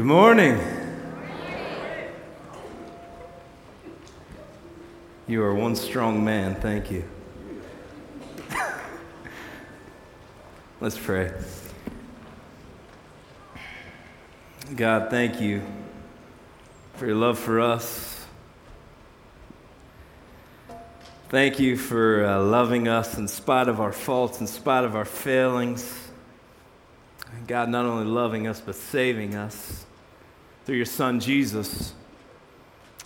Good morning. You are one strong man. Thank you. Let's pray. God, thank you for your love for us. Thank you for uh, loving us in spite of our faults, in spite of our failings. God, not only loving us, but saving us through your Son, Jesus.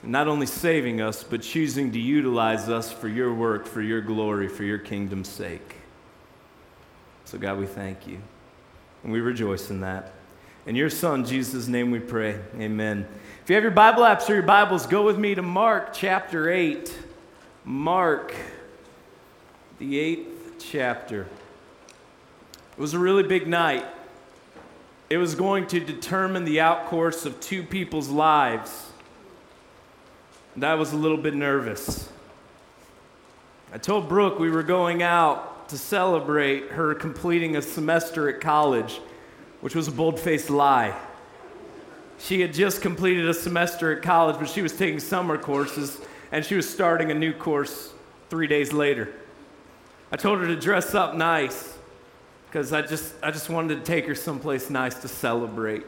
Not only saving us, but choosing to utilize us for your work, for your glory, for your kingdom's sake. So, God, we thank you. And we rejoice in that. In your Son, Jesus' name we pray. Amen. If you have your Bible apps or your Bibles, go with me to Mark chapter 8. Mark, the eighth chapter. It was a really big night. It was going to determine the outcourse of two people's lives. And I was a little bit nervous. I told Brooke we were going out to celebrate her completing a semester at college, which was a bold faced lie. She had just completed a semester at college, but she was taking summer courses, and she was starting a new course three days later. I told her to dress up nice because I just, I just wanted to take her someplace nice to celebrate.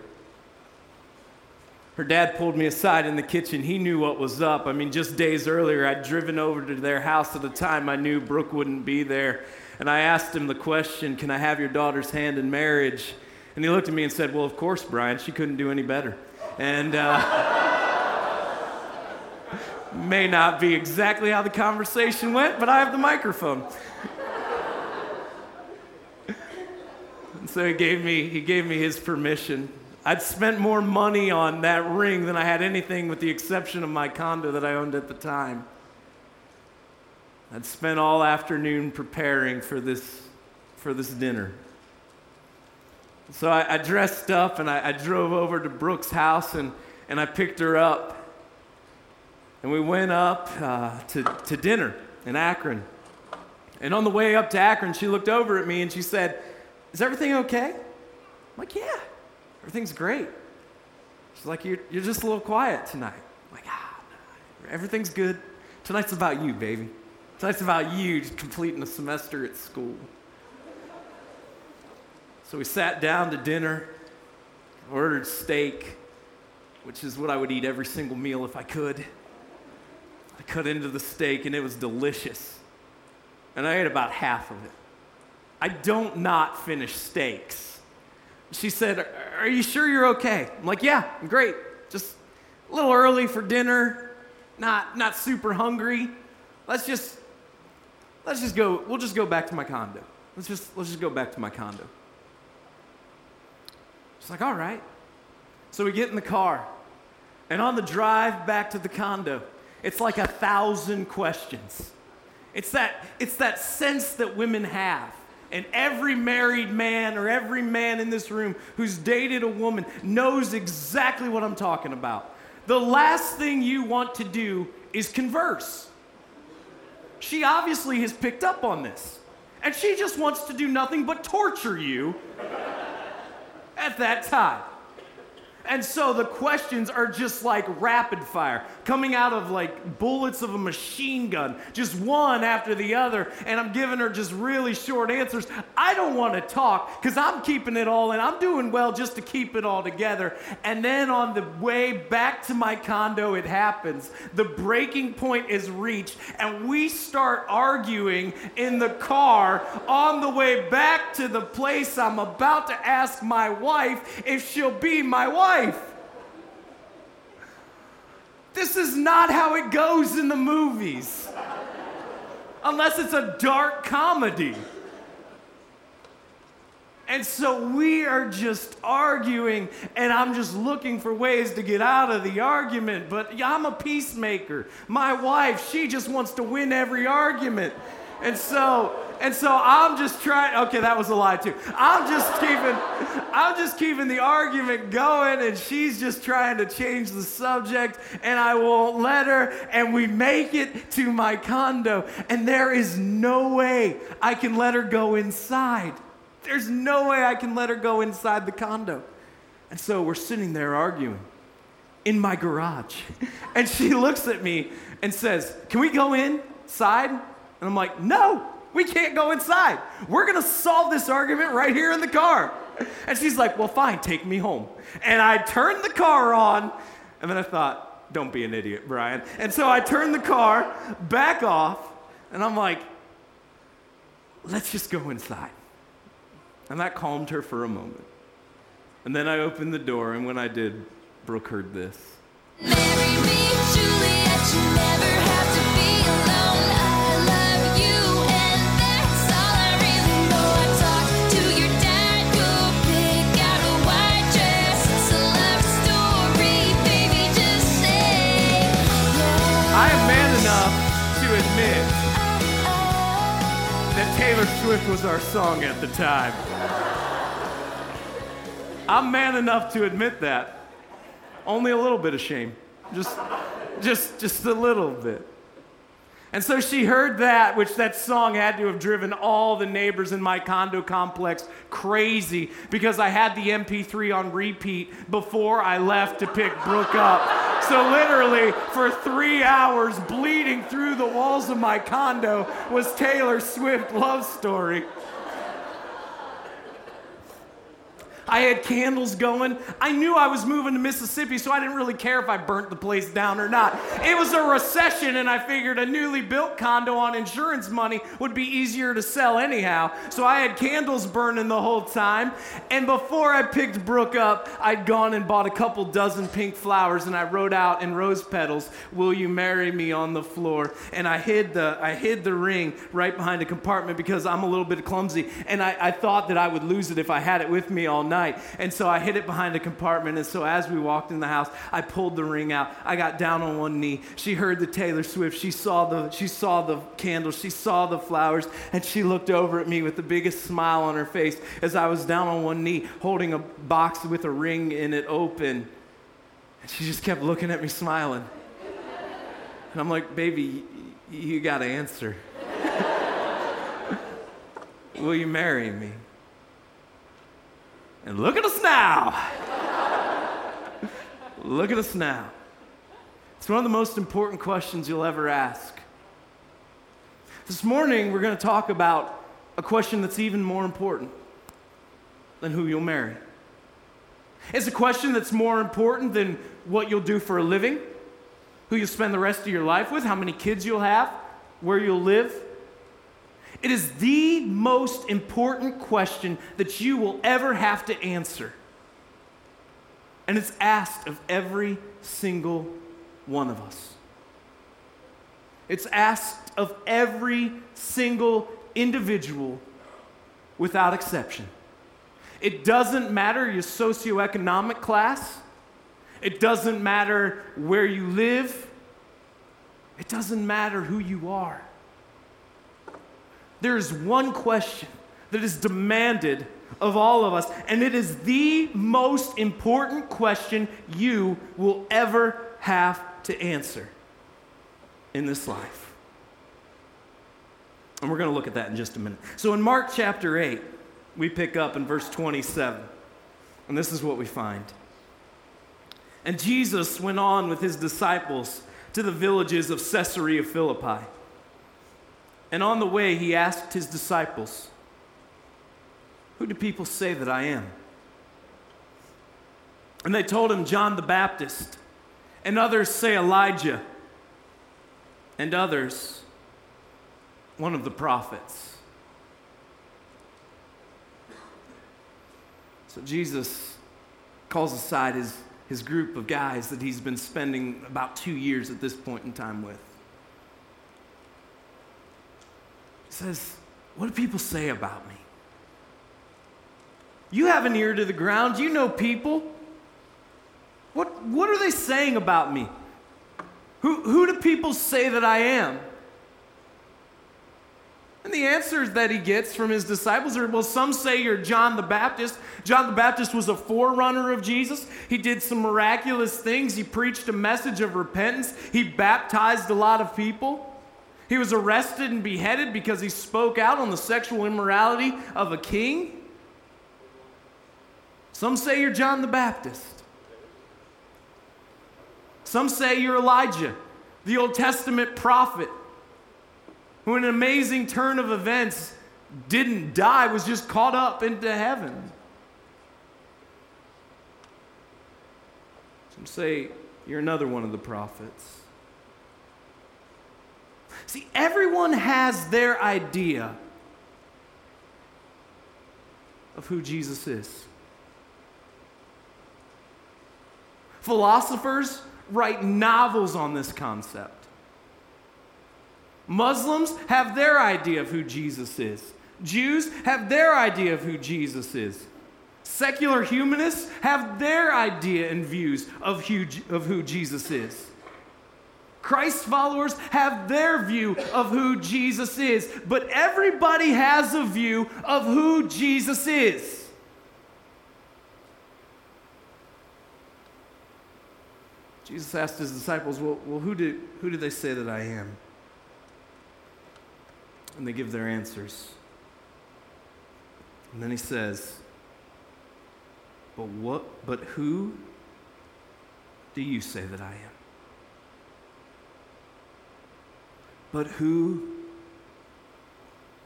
Her dad pulled me aside in the kitchen. He knew what was up. I mean, just days earlier, I'd driven over to their house at a time I knew Brooke wouldn't be there. And I asked him the question, Can I have your daughter's hand in marriage? And he looked at me and said, Well, of course, Brian. She couldn't do any better. And uh, may not be exactly how the conversation went, but I have the microphone. So he gave me he gave me his permission. I'd spent more money on that ring than I had anything with the exception of my condo that I owned at the time. I'd spent all afternoon preparing for this for this dinner. So I, I dressed up and I, I, drove over to Brooke's house and, and I picked her up. And we went up uh, to, to dinner in Akron. And on the way up to Akron, she looked over at me and she said, is everything okay? I'm like, Yeah, everything's great. She's like, You're, you're just a little quiet tonight. I'm like, Ah, everything's good. Tonight's about you, baby. Tonight's about you completing a semester at school. So we sat down to dinner, ordered steak, which is what I would eat every single meal if I could. I cut into the steak and it was delicious. And I ate about half of it. I don't not finish steaks. She said, Are you sure you're okay? I'm like, Yeah, I'm great. Just a little early for dinner, not, not super hungry. Let's just, let's just go, we'll just go back to my condo. Let's just, let's just go back to my condo. She's like, All right. So we get in the car, and on the drive back to the condo, it's like a thousand questions. It's that, it's that sense that women have and every married man or every man in this room who's dated a woman knows exactly what I'm talking about. The last thing you want to do is converse. She obviously has picked up on this. And she just wants to do nothing but torture you at that time. And so the questions are just like rapid fire, coming out of like bullets of a machine gun, just one after the other. And I'm giving her just really short answers. I don't want to talk because I'm keeping it all in. I'm doing well just to keep it all together. And then on the way back to my condo, it happens. The breaking point is reached, and we start arguing in the car on the way back to the place I'm about to ask my wife if she'll be my wife life. This is not how it goes in the movies, unless it's a dark comedy. And so we are just arguing, and I'm just looking for ways to get out of the argument. But I'm a peacemaker. My wife, she just wants to win every argument. And so and so I'm just trying, okay, that was a lie too. I'm just keeping, I'm just keeping the argument going, and she's just trying to change the subject, and I won't let her. And we make it to my condo, and there is no way I can let her go inside. There's no way I can let her go inside the condo. And so we're sitting there arguing in my garage. And she looks at me and says, Can we go inside? And I'm like, No, we can't go inside. We're gonna solve this argument right here in the car. And she's like, Well, fine, take me home. And I turned the car on, and then I thought, Don't be an idiot, Brian. And so I turned the car back off, and I'm like, Let's just go inside. And that calmed her for a moment. And then I opened the door, and when I did, Brooke heard this. Marry me, Juliet, you never have to be alone. Swift was our song at the time. I'm man enough to admit that. Only a little bit of shame. Just, just, just a little bit. And so she heard that, which that song had to have driven all the neighbors in my condo complex crazy because I had the MP3 on repeat before I left to pick Brooke up. So, literally, for three hours, bleeding through the walls of my condo was Taylor Swift Love Story. I had candles going. I knew I was moving to Mississippi, so I didn't really care if I burnt the place down or not. It was a recession, and I figured a newly built condo on insurance money would be easier to sell anyhow. So I had candles burning the whole time. And before I picked Brooke up, I'd gone and bought a couple dozen pink flowers, and I wrote out in rose petals, "Will you marry me?" on the floor. And I hid the I hid the ring right behind a compartment because I'm a little bit clumsy, and I, I thought that I would lose it if I had it with me all night night. And so I hid it behind a compartment. And so as we walked in the house, I pulled the ring out. I got down on one knee. She heard the Taylor Swift. She saw the, she saw the candles. She saw the flowers. And she looked over at me with the biggest smile on her face as I was down on one knee holding a box with a ring in it open. And she just kept looking at me smiling. And I'm like, baby, you got to answer. Will you marry me? And look at us now. look at us now. It's one of the most important questions you'll ever ask. This morning, we're going to talk about a question that's even more important than who you'll marry. It's a question that's more important than what you'll do for a living, who you'll spend the rest of your life with, how many kids you'll have, where you'll live. It is the most important question that you will ever have to answer. And it's asked of every single one of us. It's asked of every single individual without exception. It doesn't matter your socioeconomic class, it doesn't matter where you live, it doesn't matter who you are. There is one question that is demanded of all of us, and it is the most important question you will ever have to answer in this life. And we're going to look at that in just a minute. So in Mark chapter 8, we pick up in verse 27, and this is what we find. And Jesus went on with his disciples to the villages of Caesarea Philippi. And on the way, he asked his disciples, Who do people say that I am? And they told him, John the Baptist. And others say Elijah. And others, one of the prophets. So Jesus calls aside his, his group of guys that he's been spending about two years at this point in time with. Says, What do people say about me? You have an ear to the ground. You know people. What, what are they saying about me? Who, who do people say that I am? And the answers that he gets from his disciples are well, some say you're John the Baptist. John the Baptist was a forerunner of Jesus. He did some miraculous things. He preached a message of repentance, he baptized a lot of people. He was arrested and beheaded because he spoke out on the sexual immorality of a king. Some say you're John the Baptist. Some say you're Elijah, the Old Testament prophet, who, in an amazing turn of events, didn't die, was just caught up into heaven. Some say you're another one of the prophets. See, everyone has their idea of who Jesus is. Philosophers write novels on this concept. Muslims have their idea of who Jesus is. Jews have their idea of who Jesus is. Secular humanists have their idea and views of who, of who Jesus is. Christ followers have their view of who Jesus is, but everybody has a view of who Jesus is. Jesus asked his disciples, Well, well who, do, who do they say that I am? And they give their answers. And then he says, But what but who do you say that I am? But who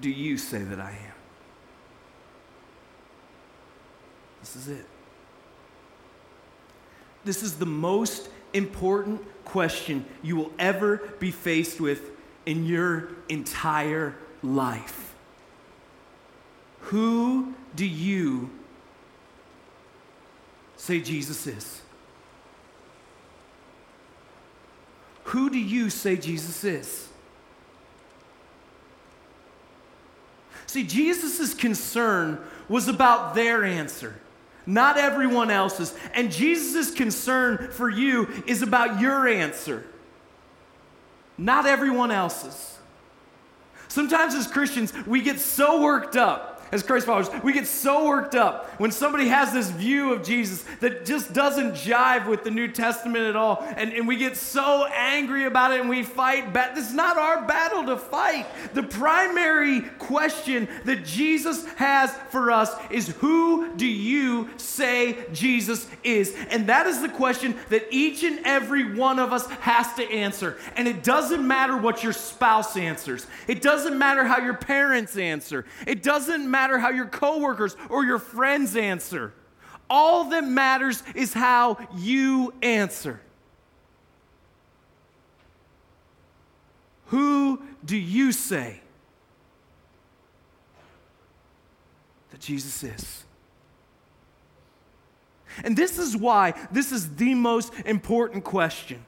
do you say that I am? This is it. This is the most important question you will ever be faced with in your entire life. Who do you say Jesus is? Who do you say Jesus is? See, Jesus' concern was about their answer, not everyone else's. And Jesus' concern for you is about your answer, not everyone else's. Sometimes as Christians, we get so worked up as Christ followers, we get so worked up when somebody has this view of Jesus that just doesn't jive with the New Testament at all. And, and we get so angry about it and we fight back. This is not our battle to fight. The primary question that Jesus has for us is who do you say Jesus is? And that is the question that each and every one of us has to answer. And it doesn't matter what your spouse answers, it doesn't matter how your parents answer, it doesn't matter matter how your coworkers or your friends answer. All that matters is how you answer. Who do you say that Jesus is? And this is why this is the most important question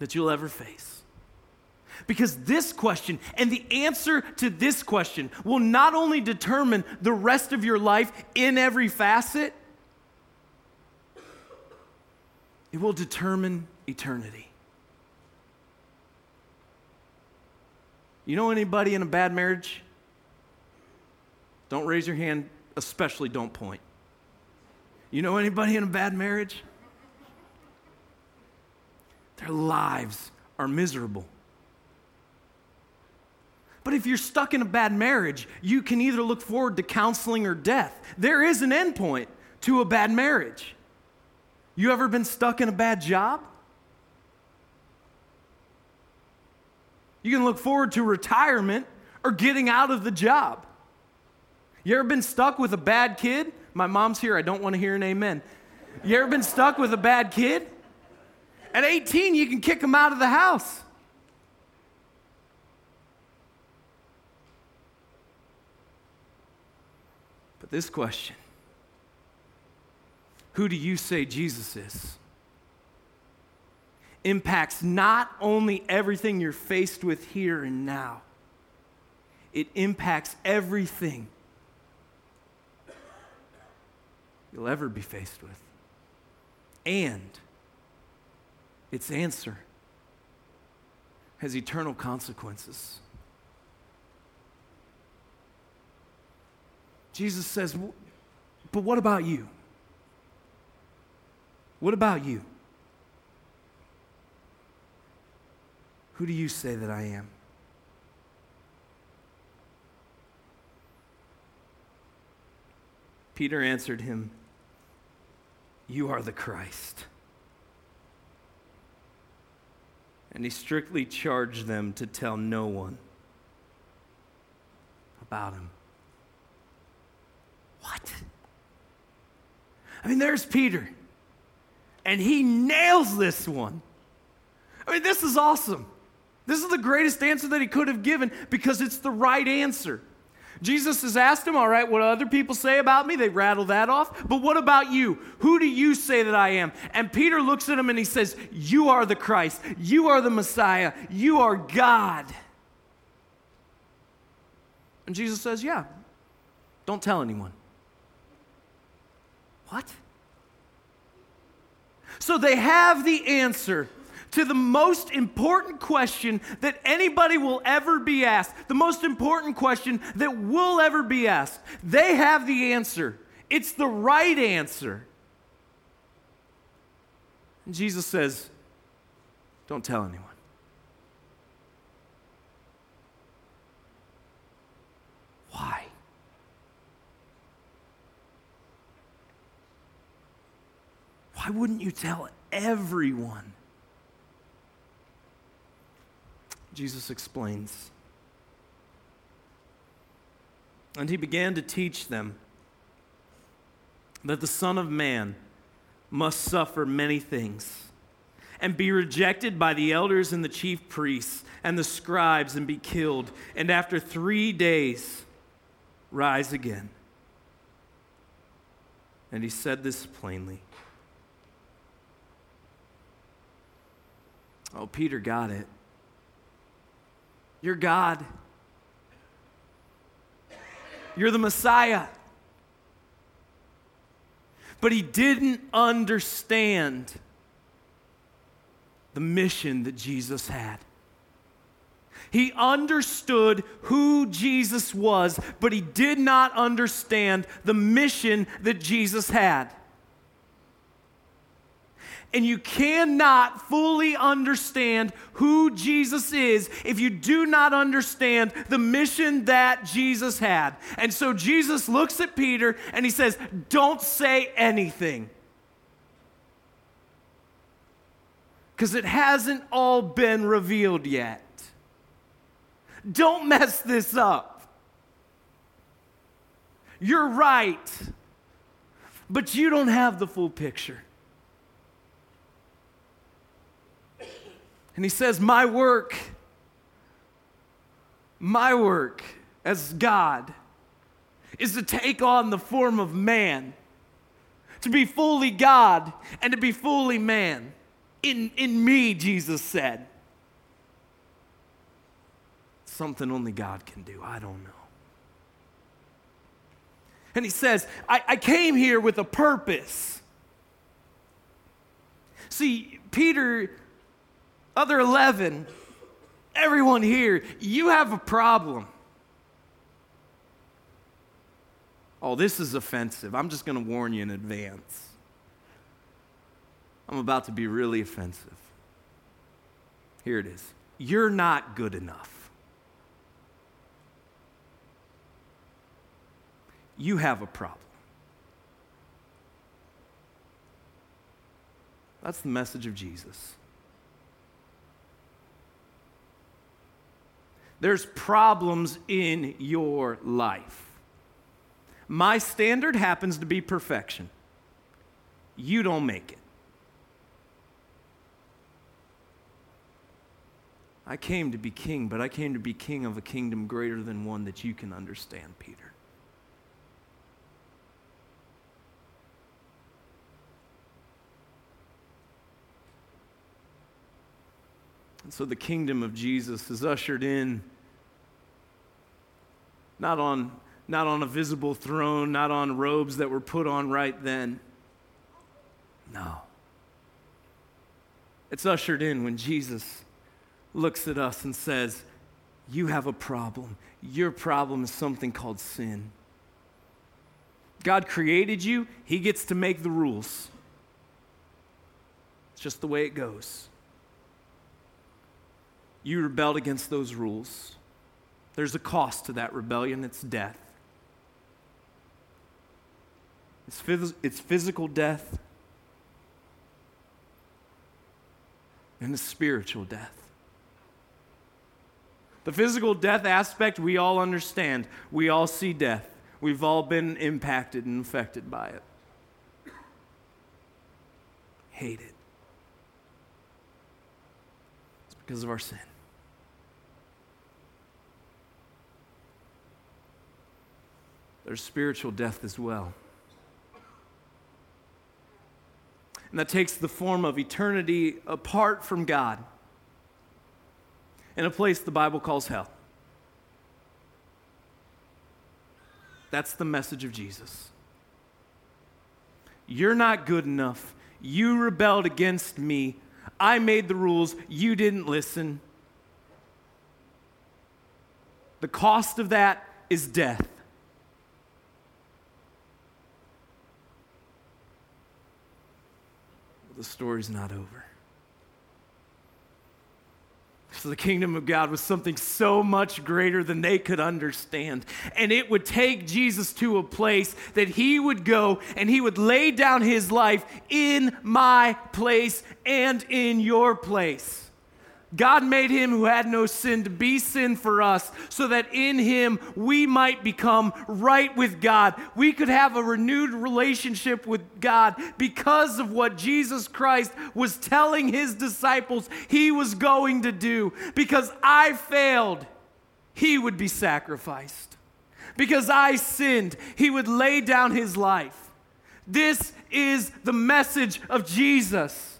that you'll ever face. Because this question and the answer to this question will not only determine the rest of your life in every facet, it will determine eternity. You know anybody in a bad marriage? Don't raise your hand, especially don't point. You know anybody in a bad marriage? Their lives are miserable. But if you're stuck in a bad marriage, you can either look forward to counseling or death. There is an endpoint to a bad marriage. You ever been stuck in a bad job? You can look forward to retirement or getting out of the job. You ever been stuck with a bad kid? My mom's here, I don't want to hear an amen. You ever been stuck with a bad kid? At 18, you can kick them out of the house. But this question Who do you say Jesus is? impacts not only everything you're faced with here and now, it impacts everything you'll ever be faced with. And its answer has eternal consequences. Jesus says, But what about you? What about you? Who do you say that I am? Peter answered him, You are the Christ. And he strictly charged them to tell no one about him. What? I mean, there's Peter, and he nails this one. I mean, this is awesome. This is the greatest answer that he could have given because it's the right answer. Jesus has asked him, All right, what other people say about me? They rattle that off. But what about you? Who do you say that I am? And Peter looks at him and he says, You are the Christ. You are the Messiah. You are God. And Jesus says, Yeah, don't tell anyone. What? So they have the answer to the most important question that anybody will ever be asked, the most important question that will ever be asked. They have the answer, it's the right answer. And Jesus says, Don't tell anyone. Why? Why wouldn't you tell everyone? Jesus explains. And he began to teach them that the Son of Man must suffer many things and be rejected by the elders and the chief priests and the scribes and be killed, and after three days rise again. And he said this plainly. Oh, Peter got it. You're God. You're the Messiah. But he didn't understand the mission that Jesus had. He understood who Jesus was, but he did not understand the mission that Jesus had and you cannot fully understand who Jesus is if you do not understand the mission that Jesus had. And so Jesus looks at Peter and he says, Don't say anything. Because it hasn't all been revealed yet. Don't mess this up. You're right, but you don't have the full picture. And he says, My work, my work as God is to take on the form of man, to be fully God and to be fully man. In, in me, Jesus said. Something only God can do. I don't know. And he says, I, I came here with a purpose. See, Peter other 11, everyone here, you have a problem. Oh, this is offensive. I'm just going to warn you in advance. I'm about to be really offensive. Here it is. You're not good enough. You have a problem. That's the message of Jesus. There's problems in your life. My standard happens to be perfection. You don't make it. I came to be king, but I came to be king of a kingdom greater than one that you can understand, Peter. And so the kingdom of Jesus is ushered in not on, not on a visible throne, not on robes that were put on right then. No. It's ushered in when Jesus looks at us and says, You have a problem. Your problem is something called sin. God created you, He gets to make the rules. It's just the way it goes. You rebelled against those rules. There's a cost to that rebellion it's death. It's, phys- it's physical death and a spiritual death. The physical death aspect, we all understand. We all see death. We've all been impacted and affected by it. Hate it. It's because of our sin. There's spiritual death as well. And that takes the form of eternity apart from God in a place the Bible calls hell. That's the message of Jesus. You're not good enough. You rebelled against me. I made the rules. You didn't listen. The cost of that is death. The story's not over. So the kingdom of God was something so much greater than they could understand. And it would take Jesus to a place that he would go and he would lay down his life in my place and in your place. God made him who had no sin to be sin for us, so that in him we might become right with God. We could have a renewed relationship with God because of what Jesus Christ was telling his disciples he was going to do. Because I failed, he would be sacrificed. Because I sinned, he would lay down his life. This is the message of Jesus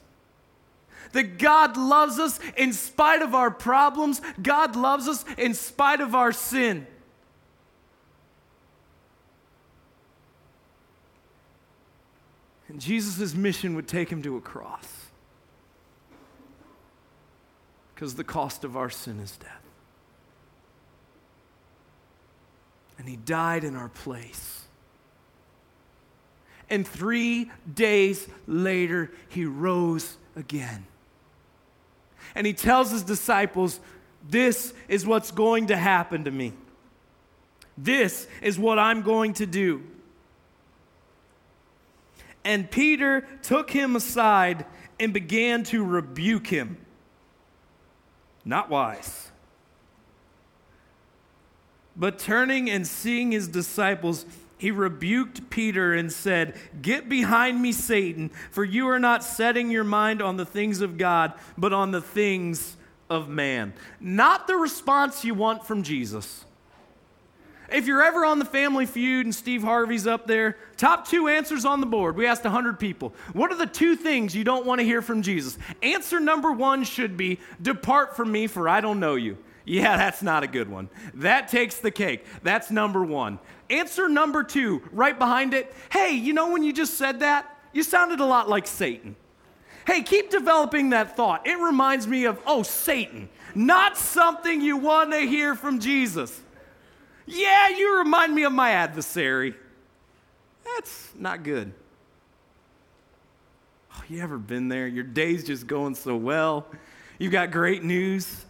that God loves us in spite of our problems, God loves us in spite of our sin. And Jesus' mission would take him to a cross because the cost of our sin is death. And he died in our place. And three days later, he rose again and he tells his disciples, This is what's going to happen to me. This is what I'm going to do. And Peter took him aside and began to rebuke him. Not wise. But turning and seeing his disciples, he rebuked Peter and said, Get behind me, Satan, for you are not setting your mind on the things of God, but on the things of man. Not the response you want from Jesus. If you're ever on the Family Feud and Steve Harvey's up there, top two answers on the board. We asked 100 people. What are the two things you don't want to hear from Jesus? Answer number one should be Depart from me, for I don't know you. Yeah, that's not a good one. That takes the cake. That's number one. Answer number two, right behind it. Hey, you know when you just said that? You sounded a lot like Satan. Hey, keep developing that thought. It reminds me of, oh, Satan, not something you want to hear from Jesus. Yeah, you remind me of my adversary. That's not good. Oh, you ever been there? Your day's just going so well. You've got great news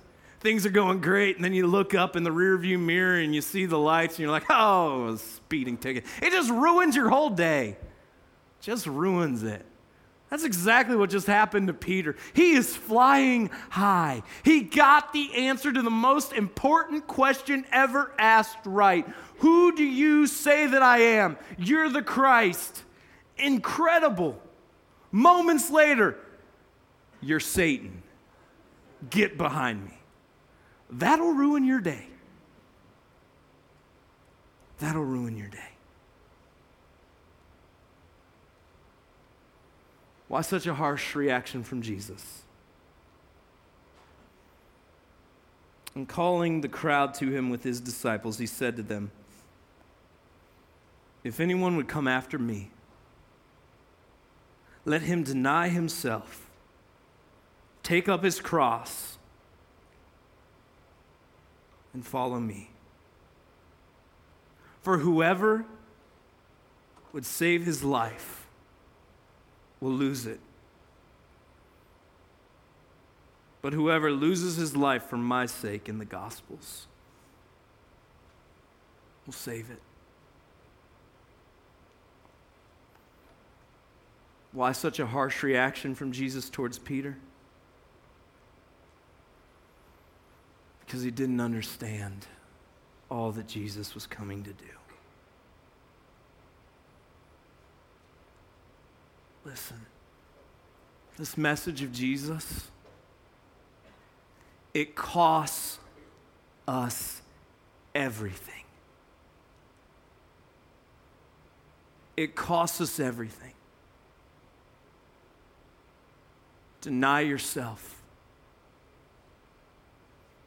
things are going great, and then you look up in the rearview mirror and you see the lights, and you're like, oh, a speeding ticket. It just ruins your whole day. Just ruins it. That's exactly what just happened to Peter. He is flying high. He got the answer to the most important question ever asked right. Who do you say that I am? You're the Christ. Incredible. Moments later, you're Satan. Get behind me. That'll ruin your day. That'll ruin your day. Why such a harsh reaction from Jesus? And calling the crowd to him with his disciples, he said to them, If anyone would come after me, let him deny himself, take up his cross and follow me. For whoever would save his life will lose it. But whoever loses his life for my sake in the Gospels will save it. Why such a harsh reaction from Jesus towards Peter? Because he didn't understand all that Jesus was coming to do. Listen, this message of Jesus, it costs us everything. It costs us everything. Deny yourself.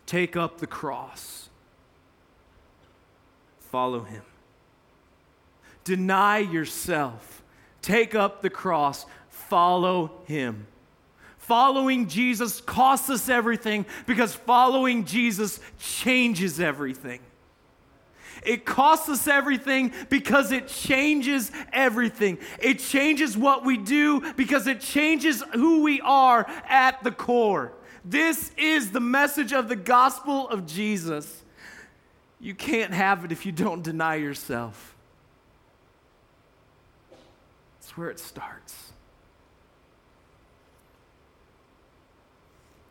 Take up the cross. Follow him. Deny yourself. Take up the cross. Follow him. Following Jesus costs us everything because following Jesus changes everything. It costs us everything because it changes everything. It changes what we do because it changes who we are at the core. This is the message of the gospel of Jesus. You can't have it if you don't deny yourself. That's where it starts.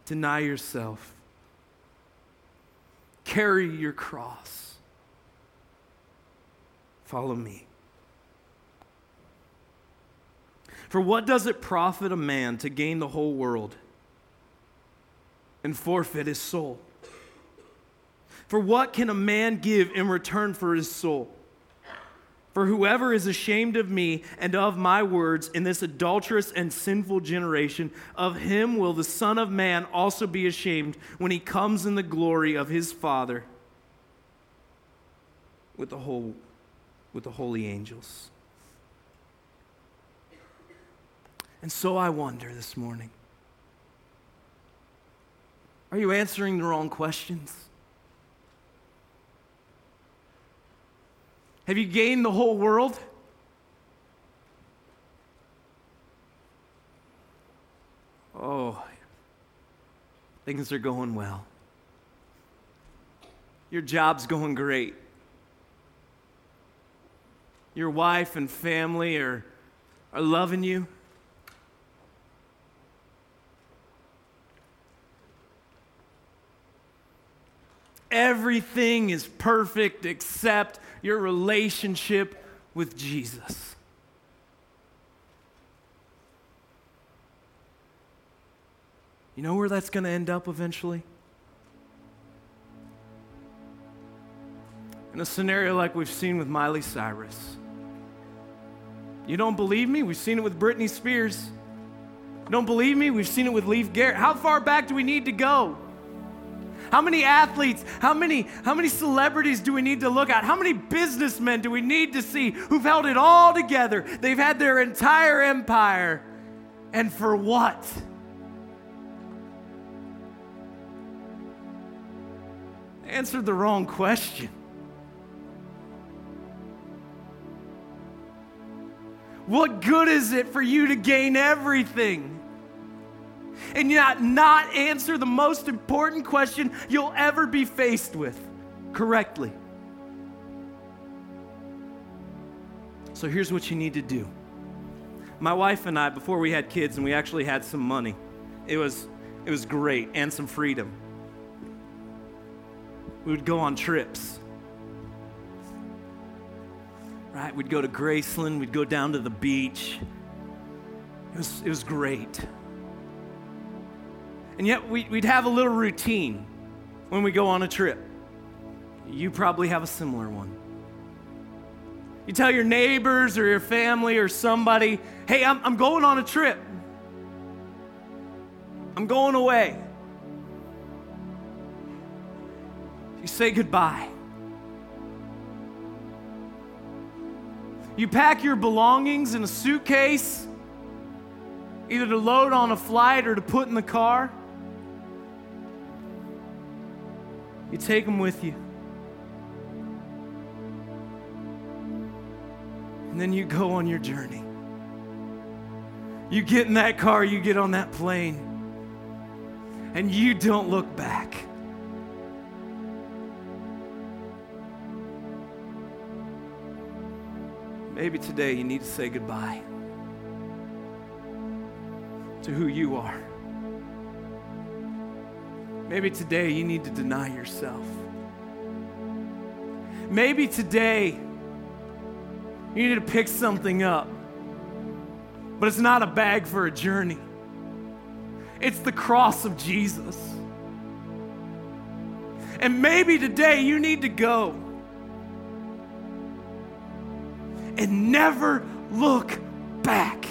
Deny yourself. Carry your cross. Follow me. For what does it profit a man to gain the whole world and forfeit his soul? For what can a man give in return for his soul? For whoever is ashamed of me and of my words in this adulterous and sinful generation, of him will the Son of Man also be ashamed when he comes in the glory of his Father with the whole with the holy angels. And so I wonder this morning are you answering the wrong questions? Have you gained the whole world? Oh, things are going well. Your job's going great. Your wife and family are, are loving you. Everything is perfect except your relationship with Jesus. You know where that's going to end up eventually? In a scenario like we've seen with Miley Cyrus. You don't believe me? We've seen it with Britney Spears. don't believe me? We've seen it with Leif Garrett. How far back do we need to go? How many athletes, how many, how many celebrities do we need to look at? How many businessmen do we need to see who've held it all together? They've had their entire empire. And for what? Answered the wrong question. What good is it for you to gain everything? And yet not answer the most important question you'll ever be faced with correctly. So here's what you need to do. My wife and I, before we had kids and we actually had some money, it was, it was great and some freedom. We would go on trips. Right? We'd go to Graceland, we'd go down to the beach. It was, it was great. And yet we, would have a little routine when we go on a trip. You probably have a similar one. You tell your neighbors or your family or somebody, hey, I'm, I'm going on a trip. I'm going away. You say goodbye. You pack your belongings in a suitcase, either to load on a flight or to put in the car. You take them with you. And then you go on your journey. You get in that car, you get on that plane, and you don't look back. Maybe today you need to say goodbye to who you are. Maybe today you need to deny yourself. Maybe today you need to pick something up, but it's not a bag for a journey, it's the cross of Jesus. And maybe today you need to go and never look back.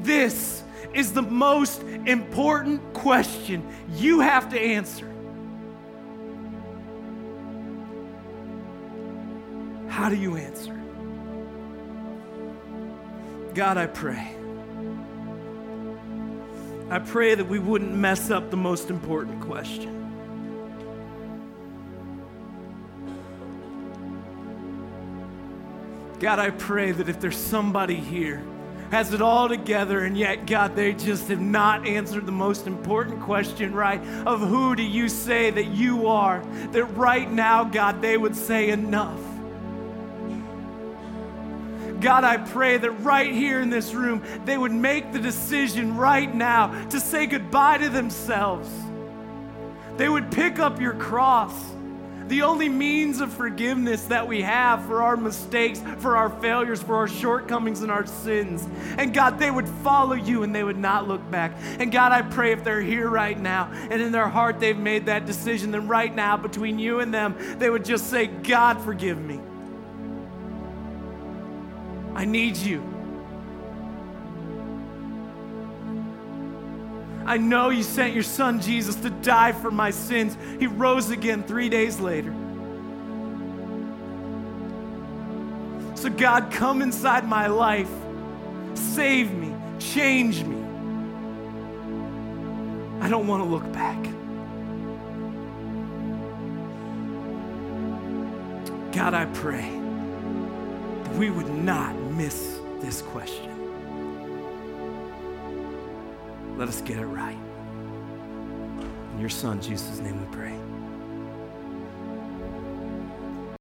This is the most important question you have to answer. How do you answer? God, I pray. I pray that we wouldn't mess up the most important question. God, I pray that if there's somebody here has it all together, and yet, God, they just have not answered the most important question, right? Of who do you say that you are? That right now, God, they would say enough. God, I pray that right here in this room, they would make the decision right now to say goodbye to themselves. They would pick up your cross the only means of forgiveness that we have for our mistakes, for our failures, for our shortcomings and our sins. And God, they would follow you and they would not look back. And God, I pray if they're here right now and in their heart they've made that decision, then right now, between you and them, they would just say, God, forgive me. I need you. I know you sent your son Jesus to die for my sins. He rose again three days later. So, God, come inside my life, save me, change me. I don't want to look back. God, I pray that we would not miss this question. Let us get it right. In your son, Jesus' name we pray.